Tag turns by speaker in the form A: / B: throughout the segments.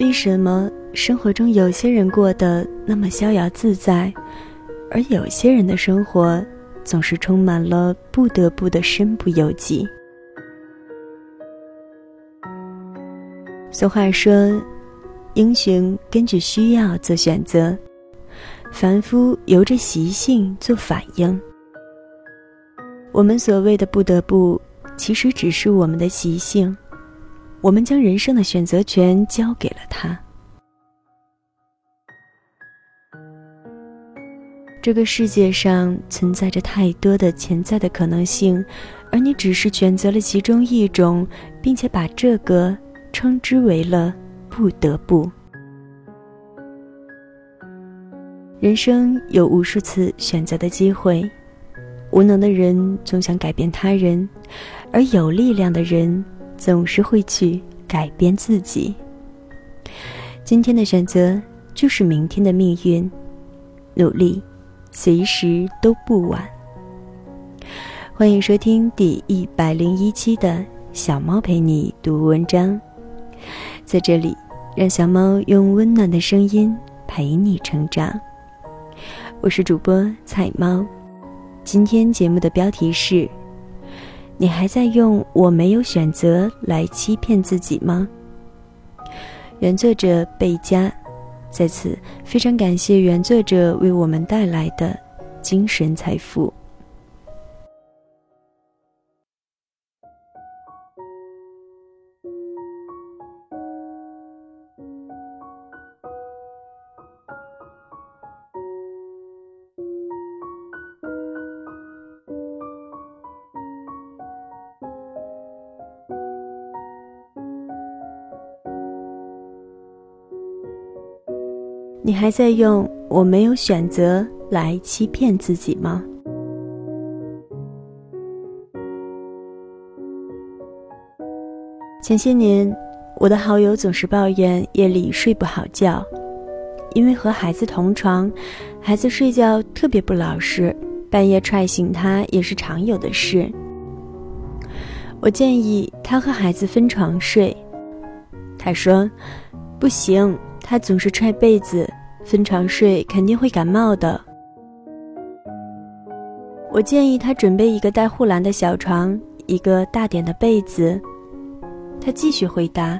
A: 为什么生活中有些人过得那么逍遥自在，而有些人的生活总是充满了不得不的身不由己？俗话说：“英雄根据需要做选择，凡夫由着习性做反应。”我们所谓的不得不，其实只是我们的习性。我们将人生的选择权交给了他。这个世界上存在着太多的潜在的可能性，而你只是选择了其中一种，并且把这个称之为了不得不。人生有无数次选择的机会，无能的人总想改变他人，而有力量的人。总是会去改变自己。今天的选择就是明天的命运，努力，随时都不晚。欢迎收听第一百零一期的小猫陪你读文章，在这里，让小猫用温暖的声音陪你成长。我是主播彩猫，今天节目的标题是。你还在用我没有选择来欺骗自己吗？原作者贝佳，在此非常感谢原作者为我们带来的精神财富。你还在用我没有选择来欺骗自己吗？前些年，我的好友总是抱怨夜里睡不好觉，因为和孩子同床，孩子睡觉特别不老实，半夜踹醒他也是常有的事。我建议他和孩子分床睡，他说：“不行。”他总是踹被子，分床睡肯定会感冒的。我建议他准备一个带护栏的小床，一个大点的被子。他继续回答：“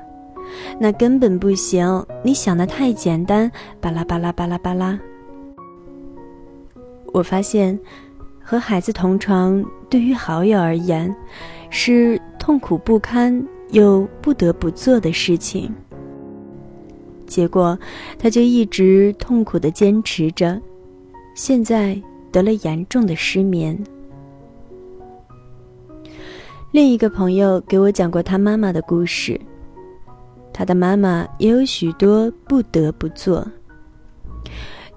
A: 那根本不行，你想的太简单。”巴拉巴拉巴拉巴拉。我发现，和孩子同床对于好友而言，是痛苦不堪又不得不做的事情。结果，他就一直痛苦的坚持着，现在得了严重的失眠。另一个朋友给我讲过他妈妈的故事，他的妈妈也有许多不得不做。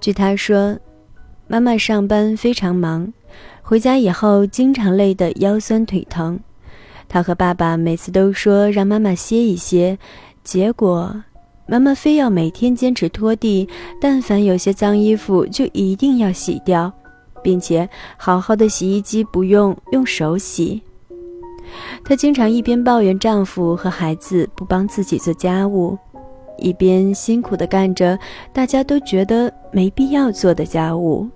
A: 据他说，妈妈上班非常忙，回家以后经常累得腰酸腿疼，他和爸爸每次都说让妈妈歇一歇，结果。妈妈非要每天坚持拖地，但凡有些脏衣服就一定要洗掉，并且好好的洗衣机不用用手洗。她经常一边抱怨丈夫和孩子不帮自己做家务，一边辛苦的干着大家都觉得没必要做的家务。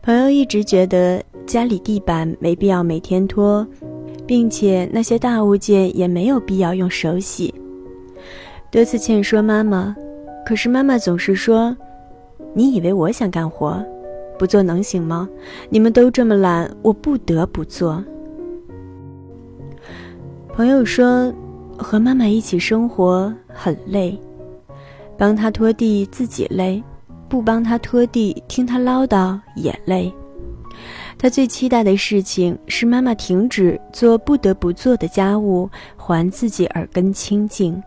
A: 朋友一直觉得家里地板没必要每天拖，并且那些大物件也没有必要用手洗。多次劝说妈妈，可是妈妈总是说：“你以为我想干活，不做能行吗？你们都这么懒，我不得不做。”朋友说，和妈妈一起生活很累，帮她拖地自己累，不帮她拖地听她唠叨也累。她最期待的事情是妈妈停止做不得不做的家务，还自己耳根清净。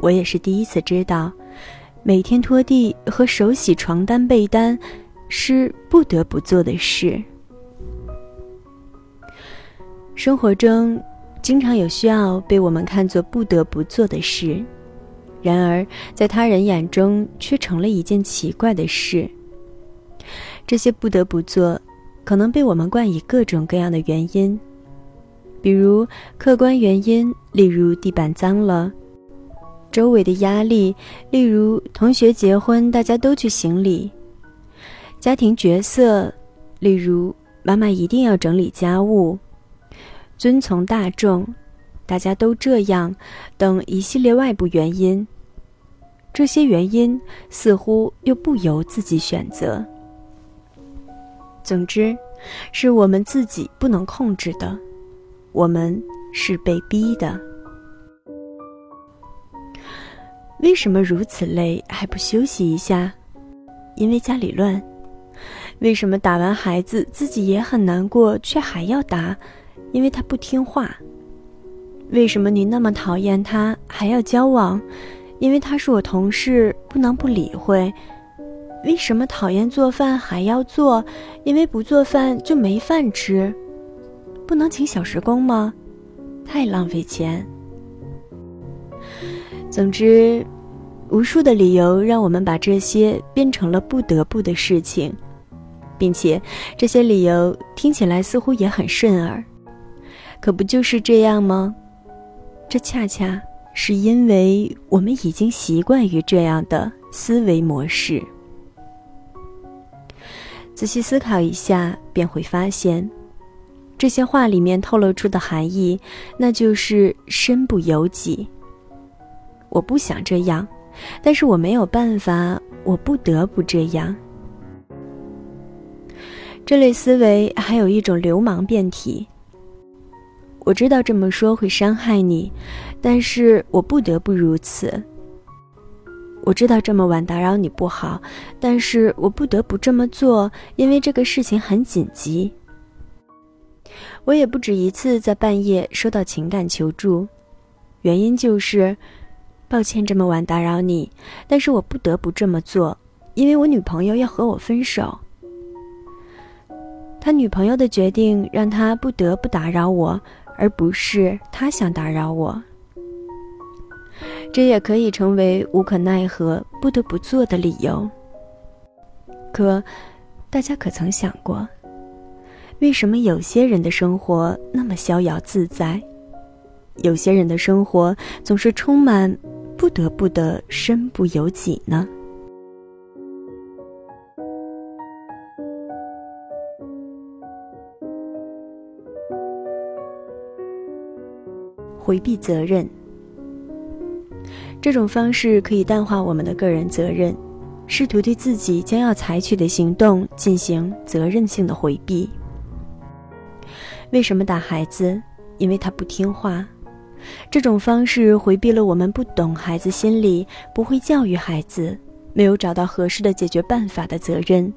A: 我也是第一次知道，每天拖地和手洗床单被单是不得不做的事。生活中，经常有需要被我们看作不得不做的事，然而在他人眼中却成了一件奇怪的事。这些不得不做，可能被我们冠以各种各样的原因，比如客观原因，例如地板脏了；周围的压力，例如同学结婚，大家都去行礼；家庭角色，例如妈妈一定要整理家务；遵从大众，大家都这样，等一系列外部原因。这些原因似乎又不由自己选择。总之，是我们自己不能控制的，我们是被逼的。为什么如此累还不休息一下？因为家里乱。为什么打完孩子自己也很难过，却还要打？因为他不听话。为什么你那么讨厌他还要交往？因为他是我同事，不能不理会。为什么讨厌做饭还要做？因为不做饭就没饭吃。不能请小时工吗？太浪费钱。总之，无数的理由让我们把这些变成了不得不的事情，并且这些理由听起来似乎也很顺耳。可不就是这样吗？这恰恰。是因为我们已经习惯于这样的思维模式。仔细思考一下，便会发现，这些话里面透露出的含义，那就是身不由己。我不想这样，但是我没有办法，我不得不这样。这类思维还有一种流氓变体。我知道这么说会伤害你，但是我不得不如此。我知道这么晚打扰你不好，但是我不得不这么做，因为这个事情很紧急。我也不止一次在半夜收到情感求助，原因就是，抱歉这么晚打扰你，但是我不得不这么做，因为我女朋友要和我分手。他女朋友的决定让他不得不打扰我。而不是他想打扰我，这也可以成为无可奈何、不得不做的理由。可，大家可曾想过，为什么有些人的生活那么逍遥自在，有些人的生活总是充满不得不的身不由己呢？回避责任，这种方式可以淡化我们的个人责任，试图对自己将要采取的行动进行责任性的回避。为什么打孩子？因为他不听话。这种方式回避了我们不懂孩子心理、不会教育孩子、没有找到合适的解决办法的责任。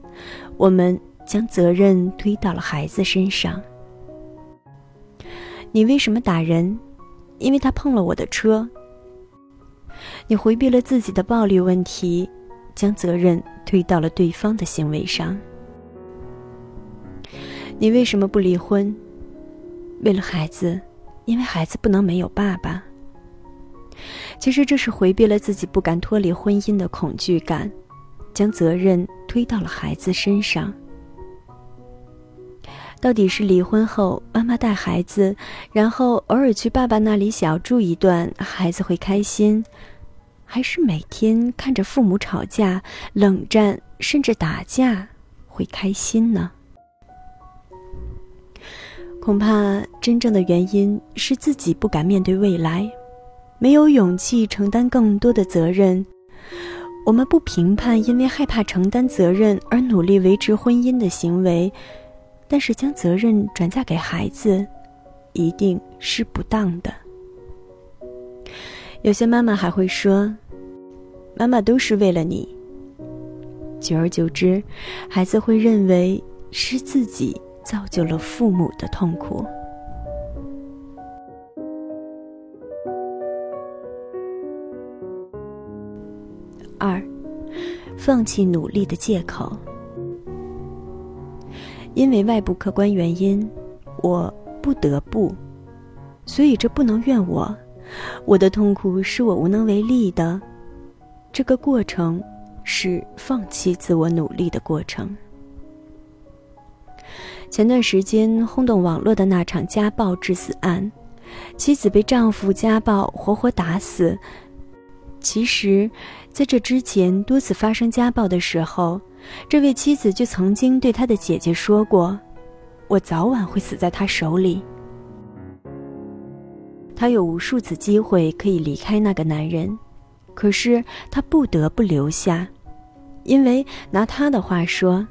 A: 我们将责任推到了孩子身上。你为什么打人？因为他碰了我的车，你回避了自己的暴力问题，将责任推到了对方的行为上。你为什么不离婚？为了孩子，因为孩子不能没有爸爸。其实这是回避了自己不敢脱离婚姻的恐惧感，将责任推到了孩子身上。到底是离婚后妈妈带孩子，然后偶尔去爸爸那里小住一段，孩子会开心，还是每天看着父母吵架、冷战甚至打架会开心呢？恐怕真正的原因是自己不敢面对未来，没有勇气承担更多的责任。我们不评判因为害怕承担责任而努力维持婚姻的行为。但是将责任转嫁给孩子，一定是不当的。有些妈妈还会说：“妈妈都是为了你。”久而久之，孩子会认为是自己造就了父母的痛苦。二，放弃努力的借口。因为外部客观原因，我不得不，所以这不能怨我。我的痛苦是我无能为力的。这个过程是放弃自我努力的过程。前段时间轰动网络的那场家暴致死案，妻子被丈夫家暴活活打死。其实，在这之前多次发生家暴的时候，这位妻子就曾经对他的姐姐说过：“我早晚会死在他手里。”她有无数次机会可以离开那个男人，可是她不得不留下，因为拿她的话说。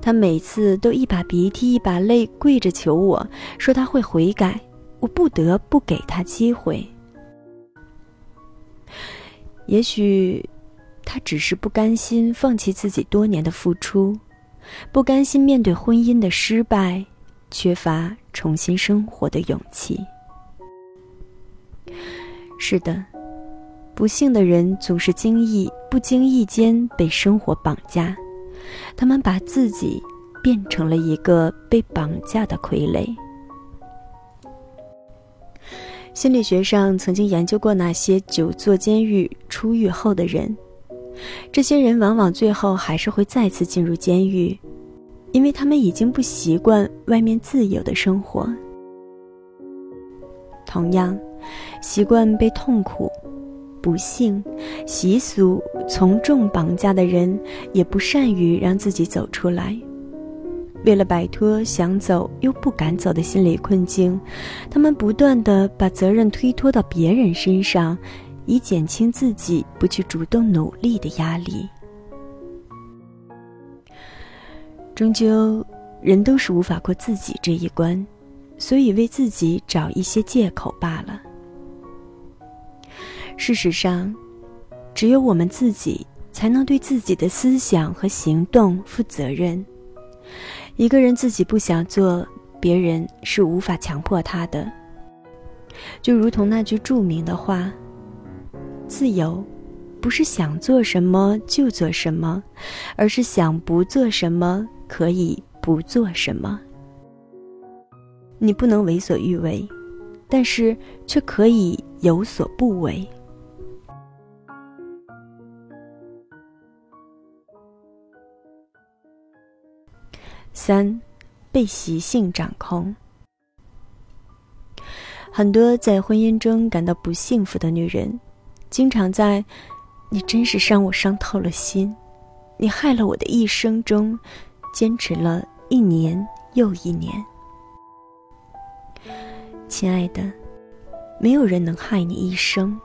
A: 他每次都一把鼻涕一把泪，跪着求我说他会悔改，我不得不给他机会。也许，他只是不甘心放弃自己多年的付出，不甘心面对婚姻的失败，缺乏重新生活的勇气。是的，不幸的人总是经意不经意间被生活绑架。他们把自己变成了一个被绑架的傀儡。心理学上曾经研究过那些久坐监狱出狱后的人，这些人往往最后还是会再次进入监狱，因为他们已经不习惯外面自由的生活。同样，习惯被痛苦。不幸、习俗、从众绑架的人，也不善于让自己走出来。为了摆脱想走又不敢走的心理困境，他们不断的把责任推脱到别人身上，以减轻自己不去主动努力的压力。终究，人都是无法过自己这一关，所以为自己找一些借口罢了。事实上，只有我们自己才能对自己的思想和行动负责任。一个人自己不想做，别人是无法强迫他的。就如同那句著名的话：“自由，不是想做什么就做什么，而是想不做什么可以不做什么。”你不能为所欲为，但是却可以有所不为。三，被习性掌控。很多在婚姻中感到不幸福的女人，经常在“你真是伤我伤透了心，你害了我的一生”中，坚持了一年又一年。亲爱的，没有人能害你一生，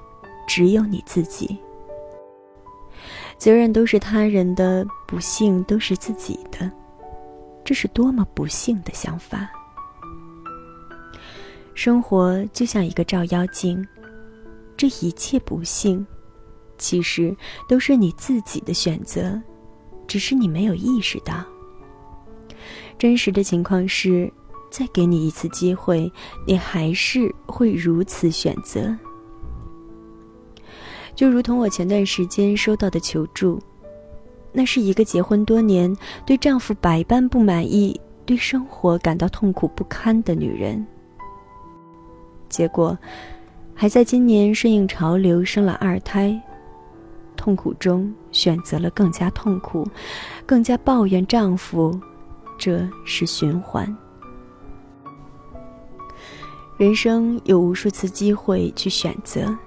A: 只有你自己。责任都是他人的，不幸都是自己的。这是多么不幸的想法！生活就像一个照妖镜，这一切不幸，其实都是你自己的选择，只是你没有意识到。真实的情况是，再给你一次机会，你还是会如此选择。就如同我前段时间收到的求助。那是一个结婚多年、对丈夫百般不满意、对生活感到痛苦不堪的女人。结果，还在今年顺应潮流生了二胎，痛苦中选择了更加痛苦，更加抱怨丈夫，这是循环。人生有无数次机会去选择。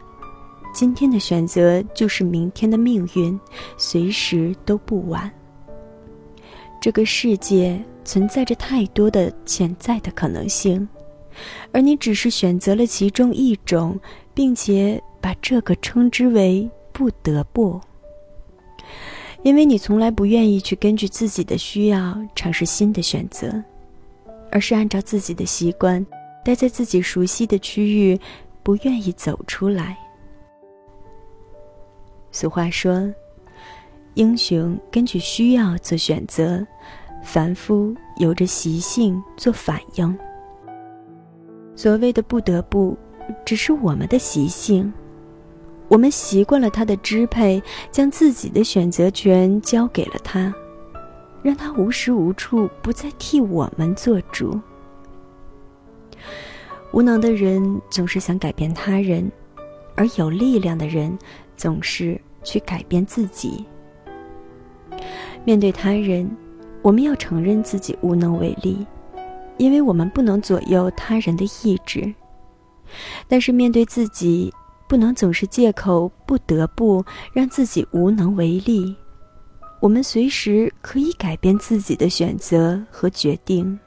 A: 今天的选择就是明天的命运，随时都不晚。这个世界存在着太多的潜在的可能性，而你只是选择了其中一种，并且把这个称之为“不得不”，因为你从来不愿意去根据自己的需要尝试新的选择，而是按照自己的习惯，待在自己熟悉的区域，不愿意走出来。俗话说：“英雄根据需要做选择，凡夫由着习性做反应。”所谓的“不得不”，只是我们的习性。我们习惯了他的支配，将自己的选择权交给了他，让他无时无处不再替我们做主。无能的人总是想改变他人，而有力量的人。总是去改变自己。面对他人，我们要承认自己无能为力，因为我们不能左右他人的意志。但是面对自己，不能总是借口不得不让自己无能为力。我们随时可以改变自己的选择和决定。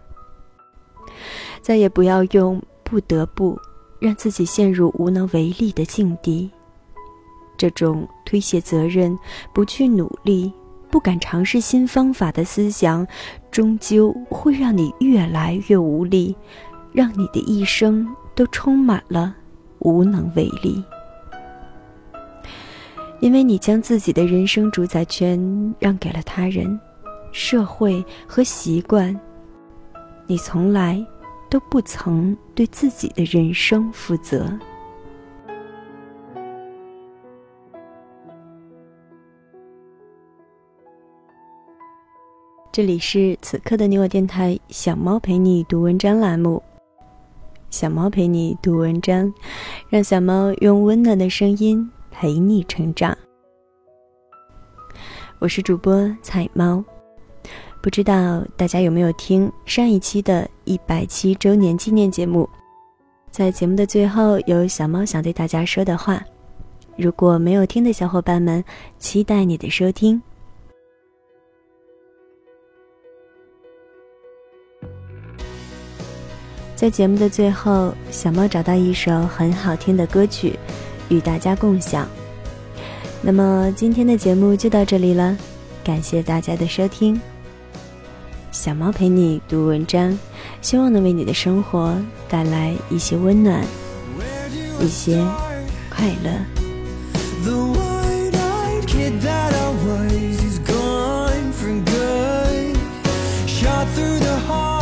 A: 再也不要用“不得不”让自己陷入无能为力的境地。这种推卸责任、不去努力、不敢尝试新方法的思想，终究会让你越来越无力，让你的一生都充满了无能为力。因为你将自己的人生主宰权让给了他人、社会和习惯，你从来都不曾对自己的人生负责。这里是此刻的你我电台，小猫陪你读文章栏目。小猫陪你读文章，让小猫用温暖的声音陪你成长。我是主播彩猫，不知道大家有没有听上一期的一百期周年纪念节目？在节目的最后，有小猫想对大家说的话。如果没有听的小伙伴们，期待你的收听。在节目的最后，小猫找到一首很好听的歌曲，与大家共享。那么今天的节目就到这里了，感谢大家的收听。小猫陪你读文章，希望能为你的生活带来一些温暖，一些快乐。through the heart